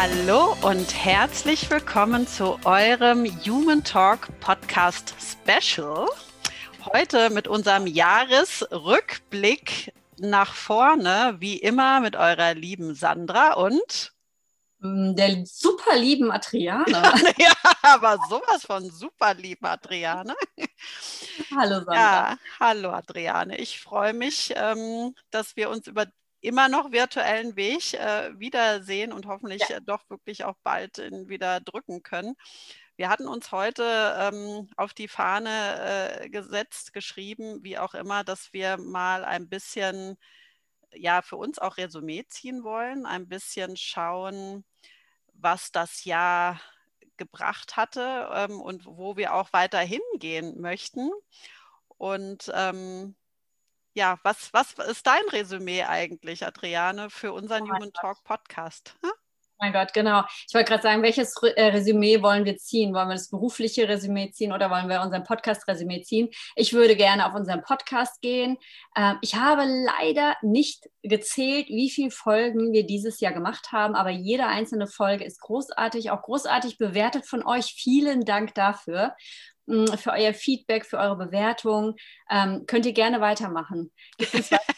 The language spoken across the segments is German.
Hallo und herzlich willkommen zu eurem Human Talk Podcast Special. Heute mit unserem Jahresrückblick nach vorne, wie immer mit eurer lieben Sandra und mm, der super lieben Adriane. ja, aber sowas von super lieben Adriane. Hallo Sandra. Ja, hallo Adriane. Ich freue mich, ähm, dass wir uns über immer noch virtuellen Weg äh, wiedersehen und hoffentlich ja. äh, doch wirklich auch bald in, wieder drücken können. Wir hatten uns heute ähm, auf die Fahne äh, gesetzt, geschrieben, wie auch immer, dass wir mal ein bisschen, ja, für uns auch Resümee ziehen wollen, ein bisschen schauen, was das Jahr gebracht hatte ähm, und wo wir auch weiter hingehen möchten. Und ähm, ja, was, was ist dein Resümee eigentlich, Adriane, für unseren oh Human Talk Podcast? Hm? Mein Gott, genau. Ich wollte gerade sagen, welches äh, Resümee wollen wir ziehen? Wollen wir das berufliche Resümee ziehen oder wollen wir unseren Podcast-Resümee ziehen? Ich würde gerne auf unseren Podcast gehen. Ähm, ich habe leider nicht gezählt, wie viele Folgen wir dieses Jahr gemacht haben, aber jede einzelne Folge ist großartig, auch großartig bewertet von euch. Vielen Dank dafür für euer Feedback, für eure Bewertung. Ähm, könnt ihr gerne weitermachen. Gebt uns weiter,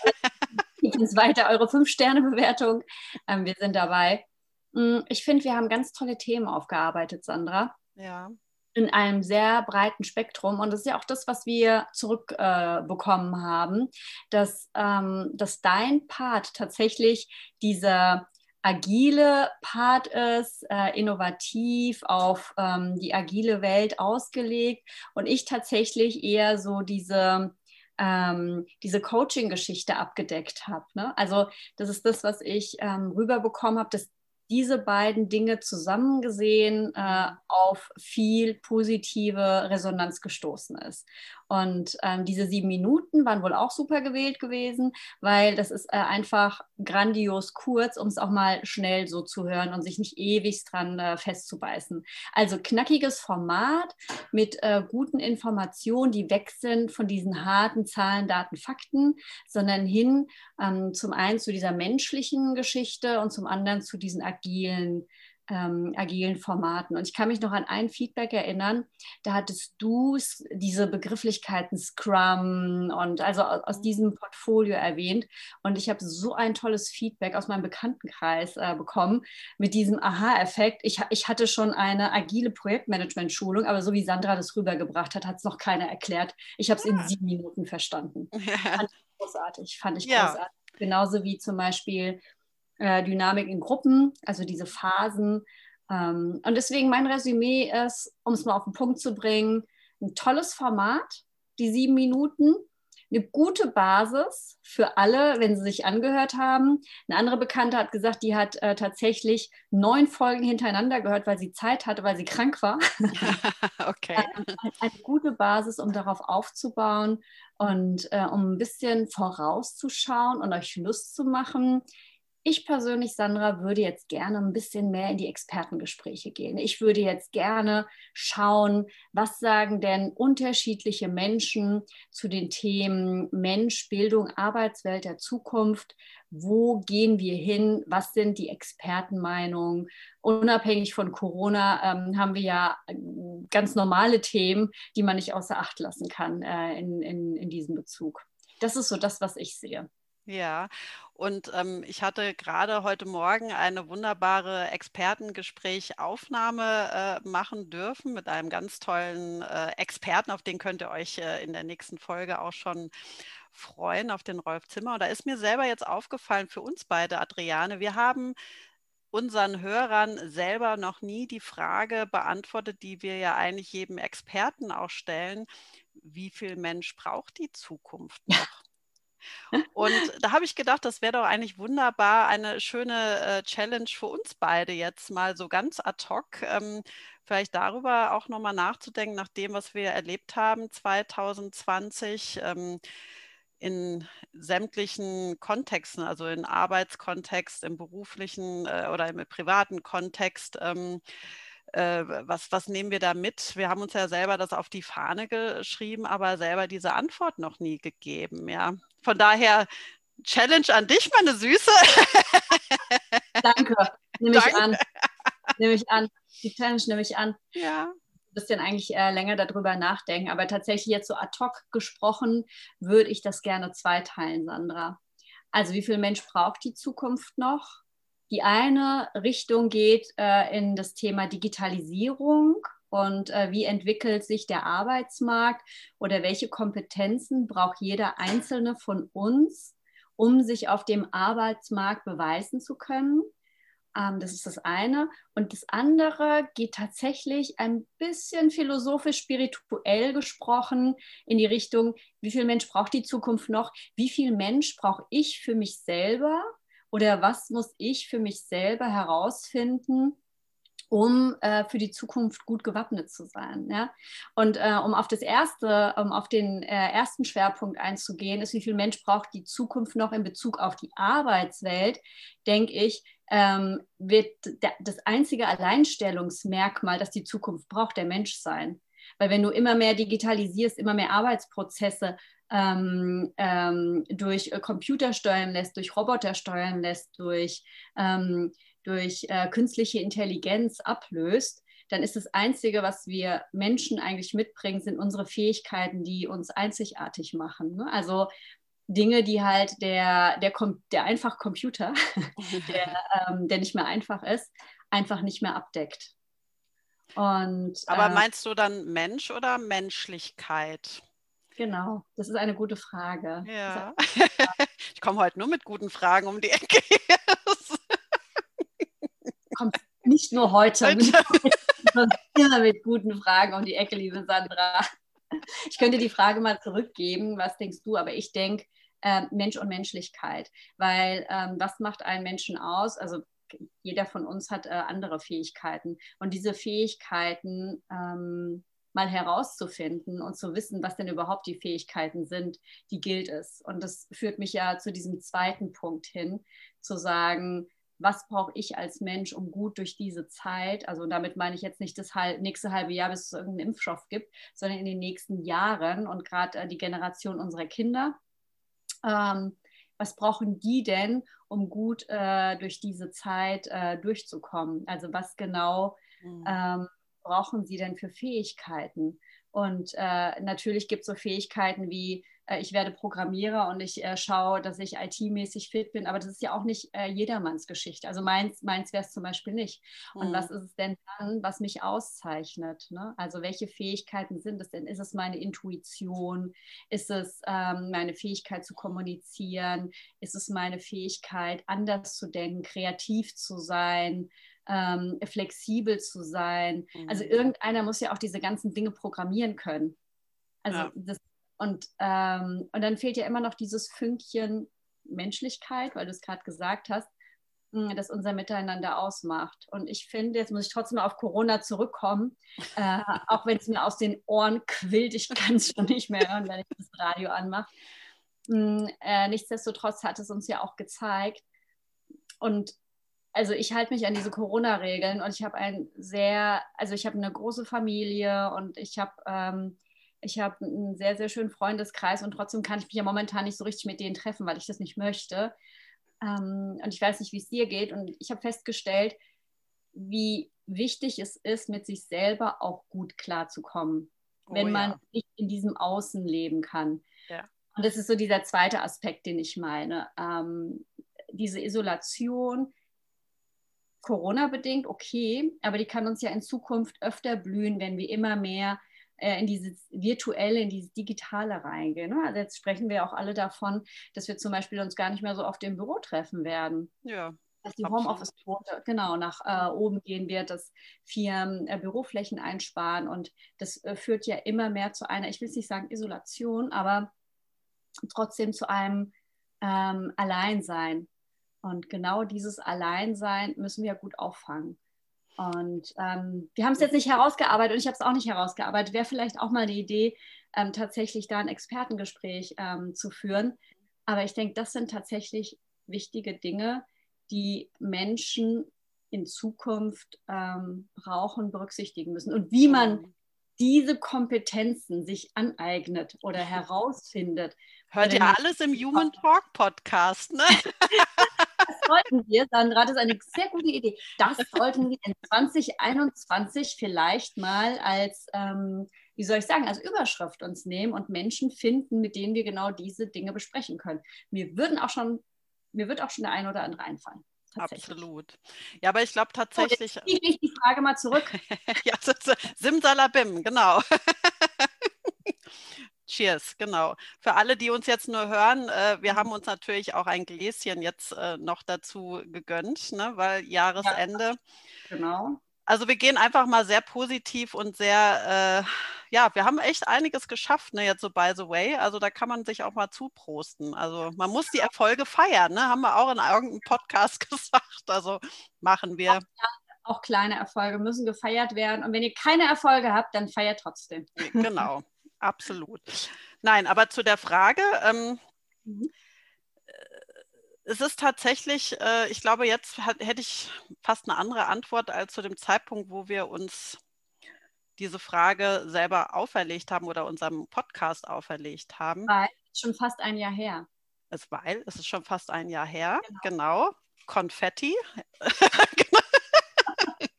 uns weiter eure Fünf-Sterne-Bewertung. Ähm, wir sind dabei. Mm, ich finde, wir haben ganz tolle Themen aufgearbeitet, Sandra. Ja. In einem sehr breiten Spektrum. Und das ist ja auch das, was wir zurückbekommen äh, haben, dass, ähm, dass dein Part tatsächlich dieser agile Part ist, äh, innovativ auf ähm, die agile Welt ausgelegt und ich tatsächlich eher so diese ähm, diese Coaching-Geschichte abgedeckt habe. Ne? Also das ist das, was ich ähm, rüberbekommen habe, dass diese beiden Dinge zusammengesehen äh, auf viel positive Resonanz gestoßen ist. Und ähm, diese sieben Minuten waren wohl auch super gewählt gewesen, weil das ist äh, einfach grandios kurz, um es auch mal schnell so zu hören und sich nicht ewig dran äh, festzubeißen. Also knackiges Format mit äh, guten Informationen, die weg sind von diesen harten Zahlen, Daten, Fakten, sondern hin ähm, zum einen zu dieser menschlichen Geschichte und zum anderen zu diesen agilen ähm, agilen Formaten. Und ich kann mich noch an ein Feedback erinnern, da hattest du diese Begrifflichkeiten Scrum und also aus mhm. diesem Portfolio erwähnt. Und ich habe so ein tolles Feedback aus meinem Bekanntenkreis äh, bekommen mit diesem Aha-Effekt. Ich, ich hatte schon eine agile Projektmanagement-Schulung, aber so wie Sandra das rübergebracht hat, hat es noch keiner erklärt. Ich habe es ja. in ah. sieben Minuten verstanden. Fand ich großartig, fand ich ja. großartig. Genauso wie zum Beispiel äh, Dynamik in Gruppen, also diese Phasen. Ähm, und deswegen mein Resümee ist, um es mal auf den Punkt zu bringen, ein tolles Format, die sieben Minuten, eine gute Basis für alle, wenn sie sich angehört haben. Eine andere Bekannte hat gesagt, die hat äh, tatsächlich neun Folgen hintereinander gehört, weil sie Zeit hatte, weil sie krank war. okay. Ähm, eine, eine, gute Basis, um darauf aufzubauen und äh, um ein bisschen vorauszuschauen und euch Lust zu machen, ich persönlich, Sandra, würde jetzt gerne ein bisschen mehr in die Expertengespräche gehen. Ich würde jetzt gerne schauen, was sagen denn unterschiedliche Menschen zu den Themen Mensch, Bildung, Arbeitswelt der Zukunft. Wo gehen wir hin? Was sind die Expertenmeinungen? Unabhängig von Corona ähm, haben wir ja äh, ganz normale Themen, die man nicht außer Acht lassen kann äh, in, in, in diesem Bezug. Das ist so das, was ich sehe. Ja, und ähm, ich hatte gerade heute Morgen eine wunderbare Expertengespräch-Aufnahme äh, machen dürfen mit einem ganz tollen äh, Experten, auf den könnt ihr euch äh, in der nächsten Folge auch schon freuen, auf den Rolf Zimmer. Und da ist mir selber jetzt aufgefallen, für uns beide, Adriane, wir haben unseren Hörern selber noch nie die Frage beantwortet, die wir ja eigentlich jedem Experten auch stellen, wie viel Mensch braucht die Zukunft noch? Und da habe ich gedacht, das wäre doch eigentlich wunderbar, eine schöne äh, Challenge für uns beide jetzt mal so ganz ad hoc. Ähm, vielleicht darüber auch nochmal nachzudenken, nach dem, was wir erlebt haben 2020. Ähm, in sämtlichen Kontexten, also in Arbeitskontext, im beruflichen äh, oder im privaten Kontext. Ähm, äh, was, was nehmen wir da mit? Wir haben uns ja selber das auf die Fahne geschrieben, aber selber diese Antwort noch nie gegeben. Ja. Von daher Challenge an dich, meine Süße. Danke, nehme ich an. nehme ich an. Die Challenge nehme ich an. Ja. Ein bisschen eigentlich äh, länger darüber nachdenken. Aber tatsächlich jetzt so ad hoc gesprochen, würde ich das gerne zweiteilen, Sandra. Also wie viel Mensch braucht die Zukunft noch? Die eine Richtung geht äh, in das Thema Digitalisierung und äh, wie entwickelt sich der Arbeitsmarkt oder welche Kompetenzen braucht jeder Einzelne von uns, um sich auf dem Arbeitsmarkt beweisen zu können. Ähm, das ist das eine. Und das andere geht tatsächlich ein bisschen philosophisch-spirituell gesprochen in die Richtung, wie viel Mensch braucht die Zukunft noch? Wie viel Mensch brauche ich für mich selber? Oder was muss ich für mich selber herausfinden, um äh, für die Zukunft gut gewappnet zu sein. Ja? Und äh, um auf das erste, um auf den äh, ersten Schwerpunkt einzugehen, ist, wie viel Mensch braucht die Zukunft noch in Bezug auf die Arbeitswelt, denke ich, ähm, wird das einzige Alleinstellungsmerkmal, das die Zukunft braucht, der Mensch sein. Weil wenn du immer mehr digitalisierst, immer mehr Arbeitsprozesse ähm, ähm, durch Computer steuern lässt, durch Roboter steuern lässt, durch ähm, durch äh, künstliche Intelligenz ablöst, dann ist das Einzige, was wir Menschen eigentlich mitbringen, sind unsere Fähigkeiten, die uns einzigartig machen. Ne? Also Dinge, die halt der, der, der einfach Computer, der, ähm, der nicht mehr einfach ist, einfach nicht mehr abdeckt. Und, Aber äh, meinst du dann Mensch oder Menschlichkeit? Genau, das ist eine gute Frage. Ja. ich komme heute nur mit guten Fragen um die Ecke nicht nur heute, sondern immer mit guten Fragen um die Ecke, liebe Sandra. Ich könnte die Frage mal zurückgeben, was denkst du? Aber ich denke, äh, Mensch und Menschlichkeit. Weil ähm, was macht einen Menschen aus? Also jeder von uns hat äh, andere Fähigkeiten. Und diese Fähigkeiten ähm, mal herauszufinden und zu wissen, was denn überhaupt die Fähigkeiten sind, die gilt es. Und das führt mich ja zu diesem zweiten Punkt hin, zu sagen, was brauche ich als Mensch, um gut durch diese Zeit, also damit meine ich jetzt nicht das nächste halbe Jahr, bis es irgendeinen Impfstoff gibt, sondern in den nächsten Jahren und gerade äh, die Generation unserer Kinder. Ähm, was brauchen die denn, um gut äh, durch diese Zeit äh, durchzukommen? Also was genau mhm. ähm, brauchen sie denn für Fähigkeiten? Und äh, natürlich gibt es so Fähigkeiten wie äh, ich werde Programmierer und ich äh, schaue, dass ich IT-mäßig fit bin. Aber das ist ja auch nicht äh, jedermanns Geschichte. Also meins, meins wäre es zum Beispiel nicht. Und mhm. was ist es denn dann, was mich auszeichnet? Ne? Also welche Fähigkeiten sind es denn? Ist es meine Intuition? Ist es ähm, meine Fähigkeit zu kommunizieren? Ist es meine Fähigkeit, anders zu denken, kreativ zu sein? Ähm, flexibel zu sein. Also mhm. Also irgendeiner muss ja auch diese ganzen Dinge programmieren können. Also ja. das und, ähm, und dann fehlt ja immer noch dieses Fünkchen Menschlichkeit, weil du es gerade gesagt hast, hm, das unser Miteinander ausmacht. Und ich finde, jetzt muss ich trotzdem auf Corona zurückkommen, äh, auch wenn es mir aus den Ohren quillt, ich kann es schon nicht mehr hören, wenn ich das Radio anmache. Hm, äh, nichtsdestotrotz hat es uns ja auch gezeigt. Und also ich halte mich an diese Corona-Regeln und ich habe ein sehr, also ich habe eine große Familie und ich habe ähm, ich habe einen sehr, sehr schönen Freundeskreis und trotzdem kann ich mich ja momentan nicht so richtig mit denen treffen, weil ich das nicht möchte. Ähm, und ich weiß nicht, wie es dir geht. Und ich habe festgestellt, wie wichtig es ist, mit sich selber auch gut klarzukommen, oh, wenn man ja. nicht in diesem Außen leben kann. Ja. Und das ist so dieser zweite Aspekt, den ich meine. Ähm, diese Isolation, Corona bedingt, okay, aber die kann uns ja in Zukunft öfter blühen, wenn wir immer mehr äh, in dieses virtuelle, in dieses digitale reingehen. Ne? Also jetzt sprechen wir auch alle davon, dass wir zum Beispiel uns gar nicht mehr so oft im Büro treffen werden. Ja. Dass die Homeoffice-Quote genau nach äh, oben gehen wird, dass Firmen äh, Büroflächen einsparen und das äh, führt ja immer mehr zu einer, ich will nicht sagen Isolation, aber trotzdem zu einem ähm, Alleinsein. Und genau dieses Alleinsein müssen wir gut auffangen. Und ähm, wir haben es jetzt nicht herausgearbeitet und ich habe es auch nicht herausgearbeitet. Wäre vielleicht auch mal eine Idee, ähm, tatsächlich da ein Expertengespräch ähm, zu führen. Aber ich denke, das sind tatsächlich wichtige Dinge, die Menschen in Zukunft ähm, brauchen, berücksichtigen müssen. Und wie man mhm. diese Kompetenzen sich aneignet oder herausfindet. Hört ihr alles im Human Talk Podcast, ne? sollten wir, Sandra, das ist eine sehr gute Idee. Das sollten wir in 2021 vielleicht mal als, ähm, wie soll ich sagen, als Überschrift uns nehmen und Menschen finden, mit denen wir genau diese Dinge besprechen können. Mir würden auch schon, mir wird auch schon der ein oder andere einfallen. Absolut. Ja, aber ich glaube tatsächlich. Oh, ich die Frage mal zurück. ja, Simsalabim, genau. Cheers, genau. Für alle, die uns jetzt nur hören, äh, wir haben uns natürlich auch ein Gläschen jetzt äh, noch dazu gegönnt, ne, weil Jahresende. Ja, genau. Also wir gehen einfach mal sehr positiv und sehr, äh, ja, wir haben echt einiges geschafft, ne, jetzt so by the way. Also da kann man sich auch mal zuprosten. Also man muss die Erfolge feiern, ne? Haben wir auch in irgendeinem Podcast gesagt. Also machen wir. Auch kleine Erfolge müssen gefeiert werden. Und wenn ihr keine Erfolge habt, dann feiert trotzdem. Genau. Absolut. Nein, aber zu der Frage, ähm, mhm. Äh, es ist tatsächlich, äh, ich glaube, jetzt hat, hätte ich fast eine andere Antwort als zu dem Zeitpunkt, wo wir uns diese Frage selber auferlegt haben oder unserem Podcast auferlegt haben. Weil schon fast ein Jahr her. Es, weil es ist schon fast ein Jahr her, genau. genau. Konfetti.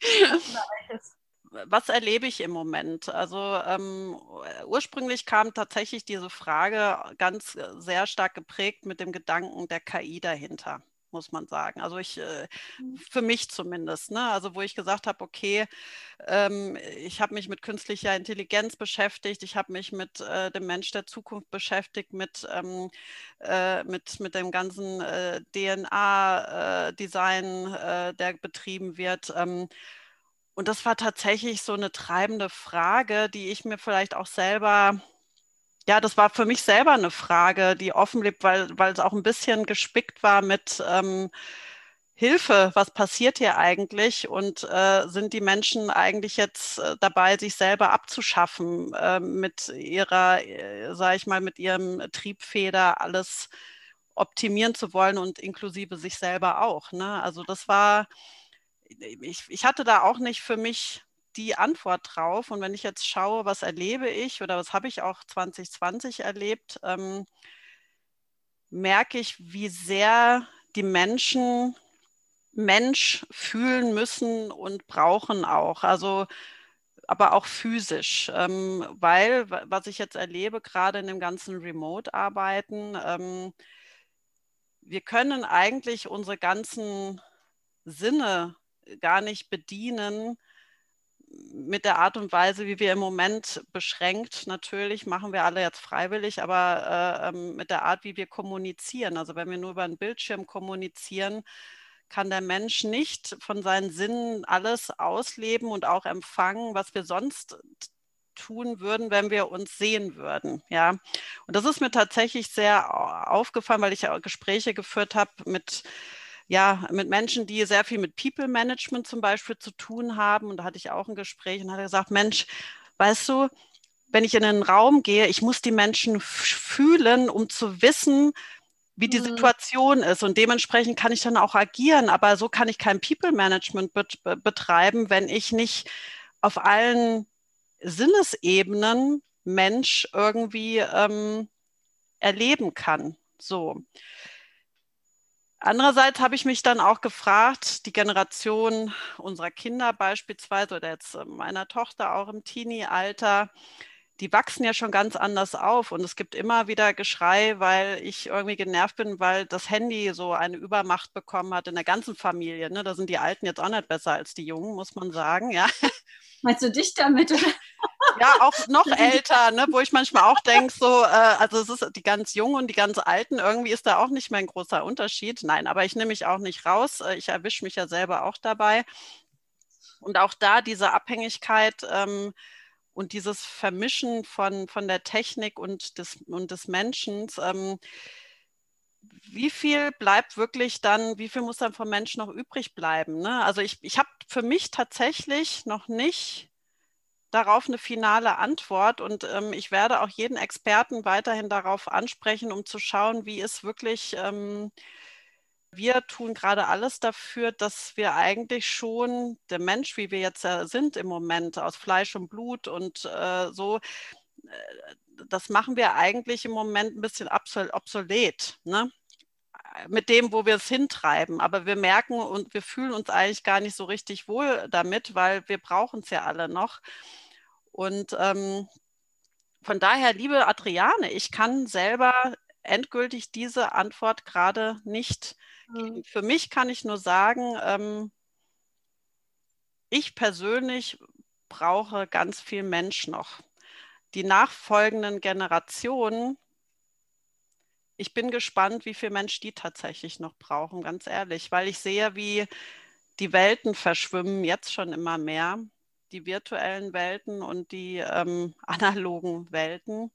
was erlebe ich im Moment? Also ähm, ursprünglich kam tatsächlich diese Frage ganz äh, sehr stark geprägt mit dem Gedanken der KI dahinter muss man sagen. Also ich, äh, mhm. für mich zumindest, ne? Also wo ich gesagt habe, okay, ähm, ich habe mich mit künstlicher Intelligenz beschäftigt, ich habe mich mit äh, dem Mensch der Zukunft beschäftigt, mit, ähm, äh, mit, mit dem ganzen äh, DNA-Design, äh, der betrieben wird. Ähm, und das war tatsächlich so eine treibende Frage, die ich mir vielleicht auch selber, ja, das war für mich selber eine Frage, die offen blieb, weil, weil es auch ein bisschen gespickt war mit ähm, Hilfe, was passiert hier eigentlich? Und äh, sind die Menschen eigentlich jetzt äh, dabei, sich selber abzuschaffen, äh, mit ihrer, äh, sage ich mal, mit ihrem Triebfeder alles optimieren zu wollen und inklusive sich selber auch. Ne? Also das war ich, ich hatte da auch nicht für mich die Antwort drauf. Und wenn ich jetzt schaue, was erlebe ich oder was habe ich auch 2020 erlebt, ähm, merke ich, wie sehr die Menschen Mensch fühlen müssen und brauchen auch. Also aber auch physisch, ähm, weil was ich jetzt erlebe, gerade in dem ganzen Remote-Arbeiten, ähm, wir können eigentlich unsere ganzen Sinne gar nicht bedienen mit der Art und Weise, wie wir im Moment beschränkt, natürlich machen wir alle jetzt freiwillig, aber äh, ähm, mit der Art, wie wir kommunizieren. Also wenn wir nur über einen Bildschirm kommunizieren, kann der Mensch nicht von seinen Sinnen alles ausleben und auch empfangen, was wir sonst tun würden, wenn wir uns sehen würden. Ja, und das ist mir tatsächlich sehr aufgefallen, weil ich Gespräche geführt habe mit ja, mit Menschen, die sehr viel mit People Management zum Beispiel zu tun haben. Und da hatte ich auch ein Gespräch und hatte gesagt, Mensch, weißt du, wenn ich in einen Raum gehe, ich muss die Menschen fühlen, um zu wissen, wie die mhm. Situation ist. Und dementsprechend kann ich dann auch agieren. Aber so kann ich kein People Management bet betreiben, wenn ich nicht auf allen Sinnesebenen Mensch irgendwie ähm, erleben kann. So. Andererseits habe ich mich dann auch gefragt, die Generation unserer Kinder beispielsweise oder jetzt äh, meiner Tochter auch im Teenie-Alter, die wachsen ja schon ganz anders auf und es gibt immer wieder Geschrei, weil ich irgendwie genervt bin, weil das Handy so eine Übermacht bekommen hat in der ganzen Familie. Ne? Da sind die Alten jetzt auch nicht besser als die Jungen, muss man sagen. Ja. Meinst du dich damit? Ja, auch noch älter, ne, wo ich manchmal auch denke, so, äh, also es ist die ganz Jungen und die ganz Alten, irgendwie ist da auch nicht mehr ein großer Unterschied. Nein, aber ich nehme mich auch nicht raus. Äh, ich erwische mich ja selber auch dabei. Und auch da diese Abhängigkeit ähm, und dieses Vermischen von, von der Technik und des, und des Menschen. Ähm, wie viel bleibt wirklich dann, wie viel muss dann vom Menschen noch übrig bleiben? Ne? Also ich, ich habe für mich tatsächlich noch nicht darauf eine finale Antwort und ähm, ich werde auch jeden Experten weiterhin darauf ansprechen, um zu schauen, wie es wirklich, ähm, wir tun gerade alles dafür, dass wir eigentlich schon der Mensch, wie wir jetzt äh, sind im Moment, aus Fleisch und Blut und äh, so, äh, das machen wir eigentlich im Moment ein bisschen obsolet. Ne? mit dem, wo wir es hintreiben. Aber wir merken und wir fühlen uns eigentlich gar nicht so richtig wohl damit, weil wir brauchen es ja alle noch. Und ähm, von daher, liebe Adriane, ich kann selber endgültig diese Antwort gerade nicht. Für mich kann ich nur sagen, ähm, ich persönlich brauche ganz viel Mensch noch. Die nachfolgenden Generationen, ich bin gespannt, wie viel Mensch die tatsächlich noch brauchen, ganz ehrlich, weil ich sehe, wie die Welten verschwimmen jetzt schon immer mehr, die virtuellen Welten und die ähm, analogen Welten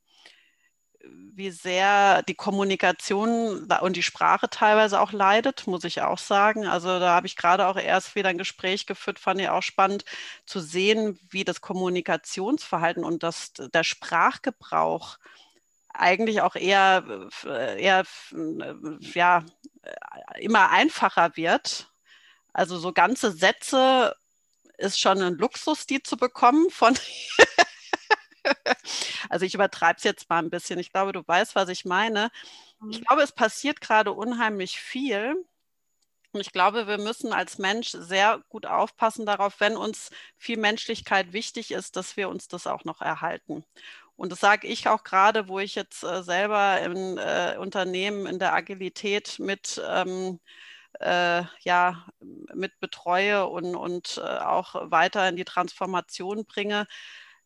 wie sehr die Kommunikation und die Sprache teilweise auch leidet, muss ich auch sagen. Also da habe ich gerade auch erst wieder ein Gespräch geführt, fand ich auch spannend zu sehen, wie das Kommunikationsverhalten und das, der Sprachgebrauch eigentlich auch eher, eher ja, immer einfacher wird. Also so ganze Sätze ist schon ein Luxus, die zu bekommen von also ich übertreibe es jetzt mal ein bisschen. Ich glaube, du weißt, was ich meine. Ich mhm. glaube, es passiert gerade unheimlich viel. Und ich glaube, wir müssen als Mensch sehr gut aufpassen darauf, wenn uns viel Menschlichkeit wichtig ist, dass wir uns das auch noch erhalten. Und das sage ich auch gerade, wo ich jetzt äh, selber im äh, Unternehmen in der Agilität mit ähm, äh, ja, mit betreue und, und äh, auch weiter in die Transformation bringe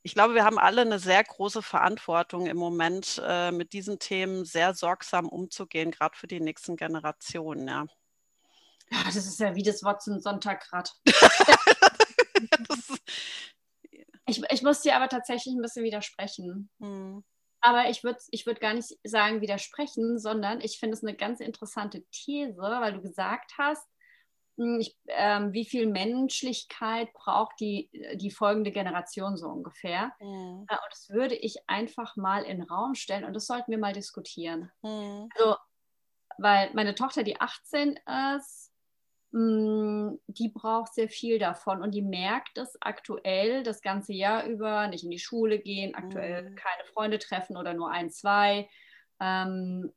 ich glaube, wir haben alle eine sehr große Verantwortung im Moment, äh, mit diesen Themen sehr sorgsam umzugehen, gerade für die nächsten Generationen. Ja. ja, das ist ja wie das Wort zum Sonntag gerade. ich, ich muss dir aber tatsächlich ein bisschen widersprechen. Hm. Aber ich würde ich würd gar nicht sagen widersprechen, sondern ich finde es eine ganz interessante These, weil du gesagt hast, ich, ähm, wie viel Menschlichkeit braucht die, die folgende Generation so ungefähr. Mhm. Äh, und das würde ich einfach mal in den Raum stellen und das sollten wir mal diskutieren. Mhm. Also, weil meine Tochter, die 18 ist, mh, hm, die braucht sehr viel davon und die merkt es aktuell das ganze Jahr über, nicht in die Schule gehen, aktuell mhm. keine Freunde treffen oder nur ein, zwei. Ähm,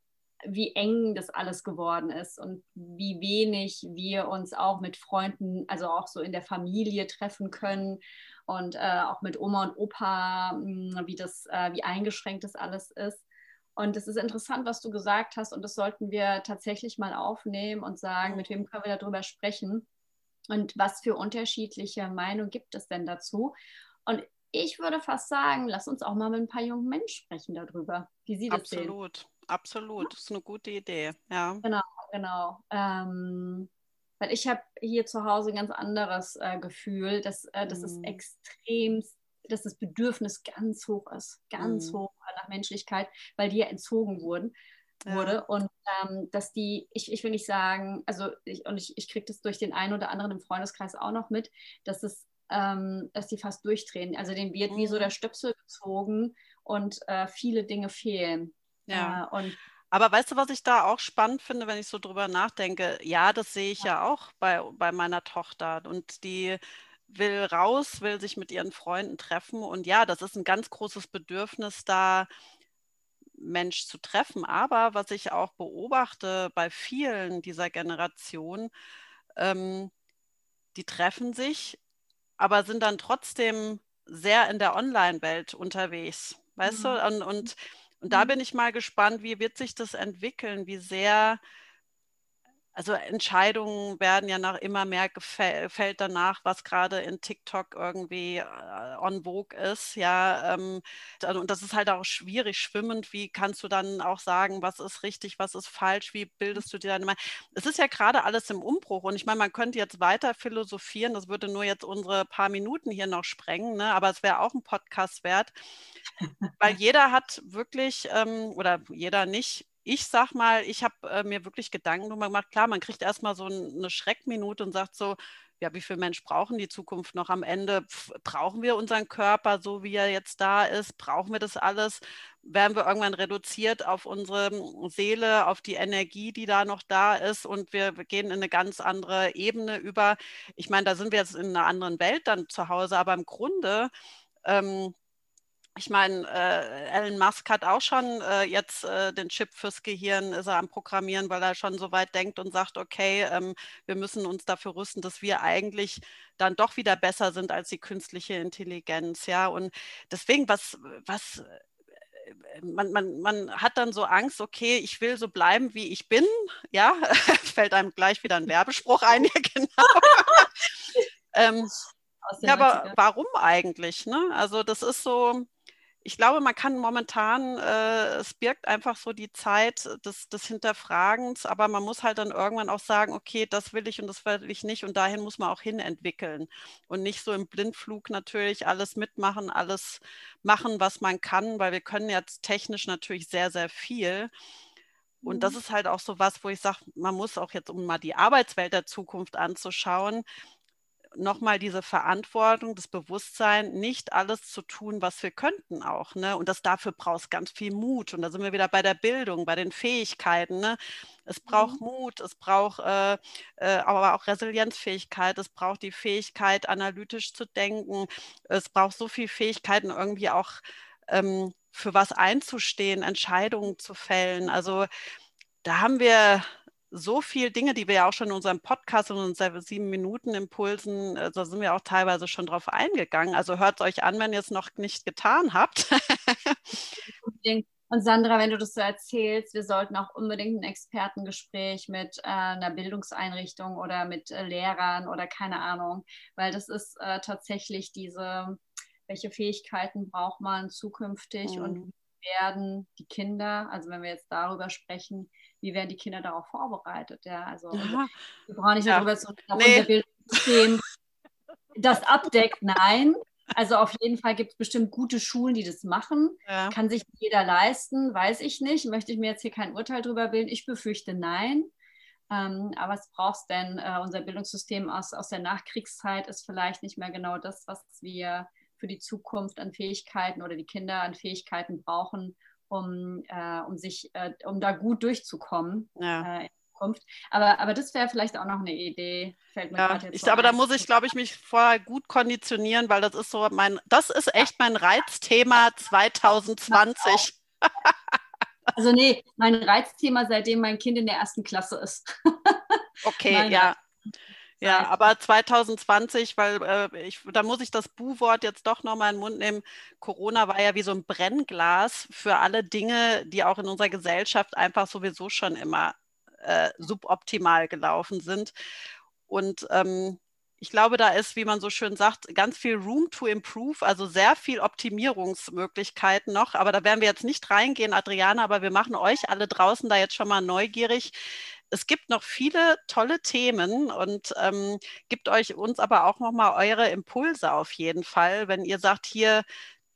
wie eng das alles geworden ist und wie wenig wir uns auch mit Freunden, also auch so in der Familie treffen können und äh, auch mit Oma und Opa, hm, wie das, äh, wie eingeschränkt das alles ist. Und es ist interessant, was du gesagt hast, und das sollten wir tatsächlich mal aufnehmen und sagen, mit wem können wir darüber sprechen und was für unterschiedliche Meinungen gibt es denn dazu? Und ich würde fast sagen, lass uns auch mal mit ein paar jungen Menschen sprechen darüber, wie sie das Absolut. sehen. Absolut. Absolut, das ist eine gute Idee, ja. Genau, genau. Ähm, weil ich habe hier zu Hause ein ganz anderes äh, Gefühl, dass, äh, dass mm. es extrem, dass das Bedürfnis ganz hoch ist, ganz mm. hoch nach Menschlichkeit, weil die ja entzogen wurden. Ja. wurde und ähm, dass die, ich, ich will nicht sagen, also ich, und ich, ich kriege das durch den einen oder anderen im Freundeskreis auch noch mit, dass es, ähm, dass die fast durchdrehen. Also denen wird mm. wie so der mhm. Stöpsel gezogen und äh, viele Dinge fehlen. Ja. Äh, und aber weißt du, was ich da auch spannend finde, wenn ich so drüber nachdenke? Ja, das sehe ich ja auch bei, bei meiner Tochter. Und die will raus, will sich mit ihren Freunden treffen. Und ja, das ist ein ganz großes Bedürfnis, da Mensch zu treffen. Aber was ich auch beobachte bei vielen dieser Generation, ähm, die treffen sich, aber sind dann trotzdem sehr in der Online-Welt unterwegs. Weißt mhm. du? Und, und und da mhm. bin ich mal gespannt, wie wird sich das entwickeln, wie sehr, also Entscheidungen werden ja nach immer mehr gefällt danach, was gerade in TikTok irgendwie äh, on vogue ist, ja. Ähm, und das ist halt auch schwierig, schwimmend. Wie kannst du dann auch sagen, was ist richtig, was ist falsch? Wie bildest du dir deine Meinung? Es ist ja gerade alles im Umbruch. Und ich meine, man könnte jetzt weiter philosophieren. Das würde nur jetzt unsere paar Minuten hier noch sprengen, ne? aber es wäre auch ein Podcast wert weil jeder hat wirklich, ähm, oder jeder nicht, ich sag mal, ich habe äh, mir wirklich Gedanken darüber gemacht. Klar, man kriegt erstmal so eine Schreckminute und sagt so, ja, wie viel Mensch brauchen die Zukunft noch am Ende? Pff, brauchen wir unseren Körper so, wie er jetzt da ist? Brauchen wir das alles? Werden wir irgendwann reduziert auf unsere Seele, auf die Energie, die da noch da ist und wir gehen in eine ganz andere Ebene über? Ich meine, da sind wir jetzt in einer anderen Welt dann zu Hause, aber im Grunde ähm, ich meine, äh, Elon Musk hat auch schon äh, jetzt äh, den Chip fürs Gehirn, ist er am Programmieren, weil er schon so weit denkt und sagt, okay, ähm, wir müssen uns dafür rüsten, dass wir eigentlich dann doch wieder besser sind als die künstliche Intelligenz. Ja, und deswegen, was, was äh, man, man, man hat dann so Angst, okay, ich will so bleiben, wie ich bin. Ja, fällt einem gleich wieder ein Werbespruch ein, ja, genau. ähm, ja, aber warum eigentlich? Ne? Also das ist so, ich glaube, man kann momentan, äh, es birgt einfach so die Zeit des, des Hinterfragens, aber man muss halt dann irgendwann auch sagen, okay, das will ich und das will ich nicht und dahin muss man auch hin entwickeln und nicht so im Blindflug natürlich alles mitmachen, alles machen, was man kann, weil wir können jetzt technisch natürlich sehr, sehr viel. Und das mhm. ist halt auch so was, wo ich sage, man muss auch jetzt, um mal die Arbeitswelt der Zukunft anzuschauen, nochmal diese Verantwortung, das Bewusstsein, nicht alles zu tun, was wir könnten auch. Ne? Und das dafür braucht ganz viel Mut. Und da sind wir wieder bei der Bildung, bei den Fähigkeiten. Ne? Es braucht mhm. Mut, es braucht äh, äh, aber auch Resilienzfähigkeit, es braucht die Fähigkeit, analytisch zu denken. Es braucht so viele Fähigkeiten, irgendwie auch ähm, für was einzustehen, Entscheidungen zu fällen. Also da haben wir so viele Dinge, die wir ja auch schon in unserem Podcast in unseren sieben Minuten Impulsen, äh, da sind wir auch teilweise schon drauf eingegangen. Also hört es euch an, wenn ihr es noch nicht getan habt. Und Sandra, wenn du das so erzählst, wir sollten auch unbedingt ein Expertengespräch mit äh, einer Bildungseinrichtung oder mit äh, Lehrern oder keine Ahnung, weil das ist äh, tatsächlich diese, welche Fähigkeiten braucht man zukünftig mhm. und werden die Kinder, also wenn wir jetzt darüber sprechen, wie werden die Kinder darauf vorbereitet? Ja, also ja. wir brauchen nicht ja. darüber zu reden, nee. unser Bildungssystem das abdeckt. Nein. Also auf jeden Fall gibt es bestimmt gute Schulen, die das machen. Ja. Kann sich jeder leisten, weiß ich nicht. Möchte ich mir jetzt hier kein Urteil darüber bilden? Ich befürchte nein. Ähm, aber was brauchst denn? Äh, unser Bildungssystem aus, aus der Nachkriegszeit ist vielleicht nicht mehr genau das, was wir für die Zukunft an Fähigkeiten oder die Kinder an Fähigkeiten brauchen, um, äh, um sich, äh, um da gut durchzukommen. Ja. Äh, aber, aber das wäre vielleicht auch noch eine Idee. Fällt mir ja, ich, so aber da muss ich, glaube ich, mich vorher gut konditionieren, weil das ist so mein, das ist echt mein Reizthema 2020. Also nee, mein Reizthema, seitdem mein Kind in der ersten Klasse ist. Okay, ja. Ja, aber 2020, weil äh, ich, da muss ich das Bu-Wort jetzt doch nochmal in den Mund nehmen. Corona war ja wie so ein Brennglas für alle Dinge, die auch in unserer Gesellschaft einfach sowieso schon immer äh, suboptimal gelaufen sind. Und ähm, ich glaube, da ist, wie man so schön sagt, ganz viel Room to improve, also sehr viel Optimierungsmöglichkeiten noch. Aber da werden wir jetzt nicht reingehen, Adriana, aber wir machen euch alle draußen da jetzt schon mal neugierig es gibt noch viele tolle Themen und ähm, gibt euch uns aber auch noch mal eure Impulse auf jeden Fall. Wenn ihr sagt, hier,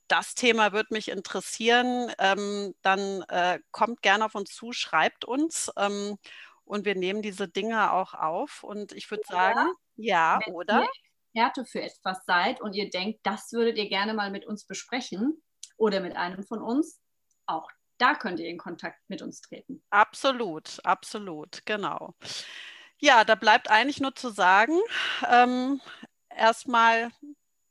das Thema wird mich interessieren, ähm, dann äh, kommt gerne auf uns zu, schreibt uns ähm, und wir nehmen diese Dinge auch auf. Und ich würde sagen, ja, wenn oder? Ihr Experte für etwas seid und ihr denkt, das würdet ihr gerne mal mit uns besprechen oder mit einem von uns, auch da könnt ihr in Kontakt mit uns treten. Absolut, absolut, genau. Ja, da bleibt eigentlich nur zu sagen, ähm, erstmal.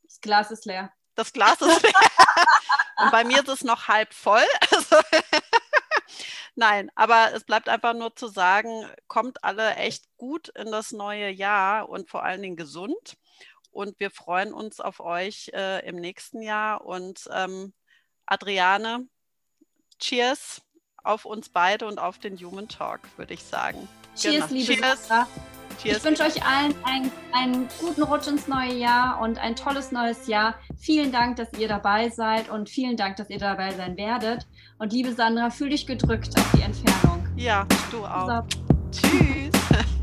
Das Glas ist leer. Das Glas ist leer. Und bei mir ist es noch halb voll. Also, Nein, aber es bleibt einfach nur zu sagen, kommt alle echt gut in das neue Jahr und vor allen Dingen gesund. Und wir freuen uns auf euch äh, im nächsten Jahr. Und ähm, Adriane, Cheers auf uns beide und auf den Human Talk, würde ich sagen. Cheers, genau. liebe Cheers. Sarah. Cheers. Ich wünsche euch allen einen, einen guten Rutsch ins neue Jahr und ein tolles neues Jahr. Vielen Dank, dass ihr dabei seid und vielen Dank, dass ihr dabei sein werdet. Und liebe Sandra, fühl dich gedrückt auf die Entfernung. Ja, du auch. So. Tschüss.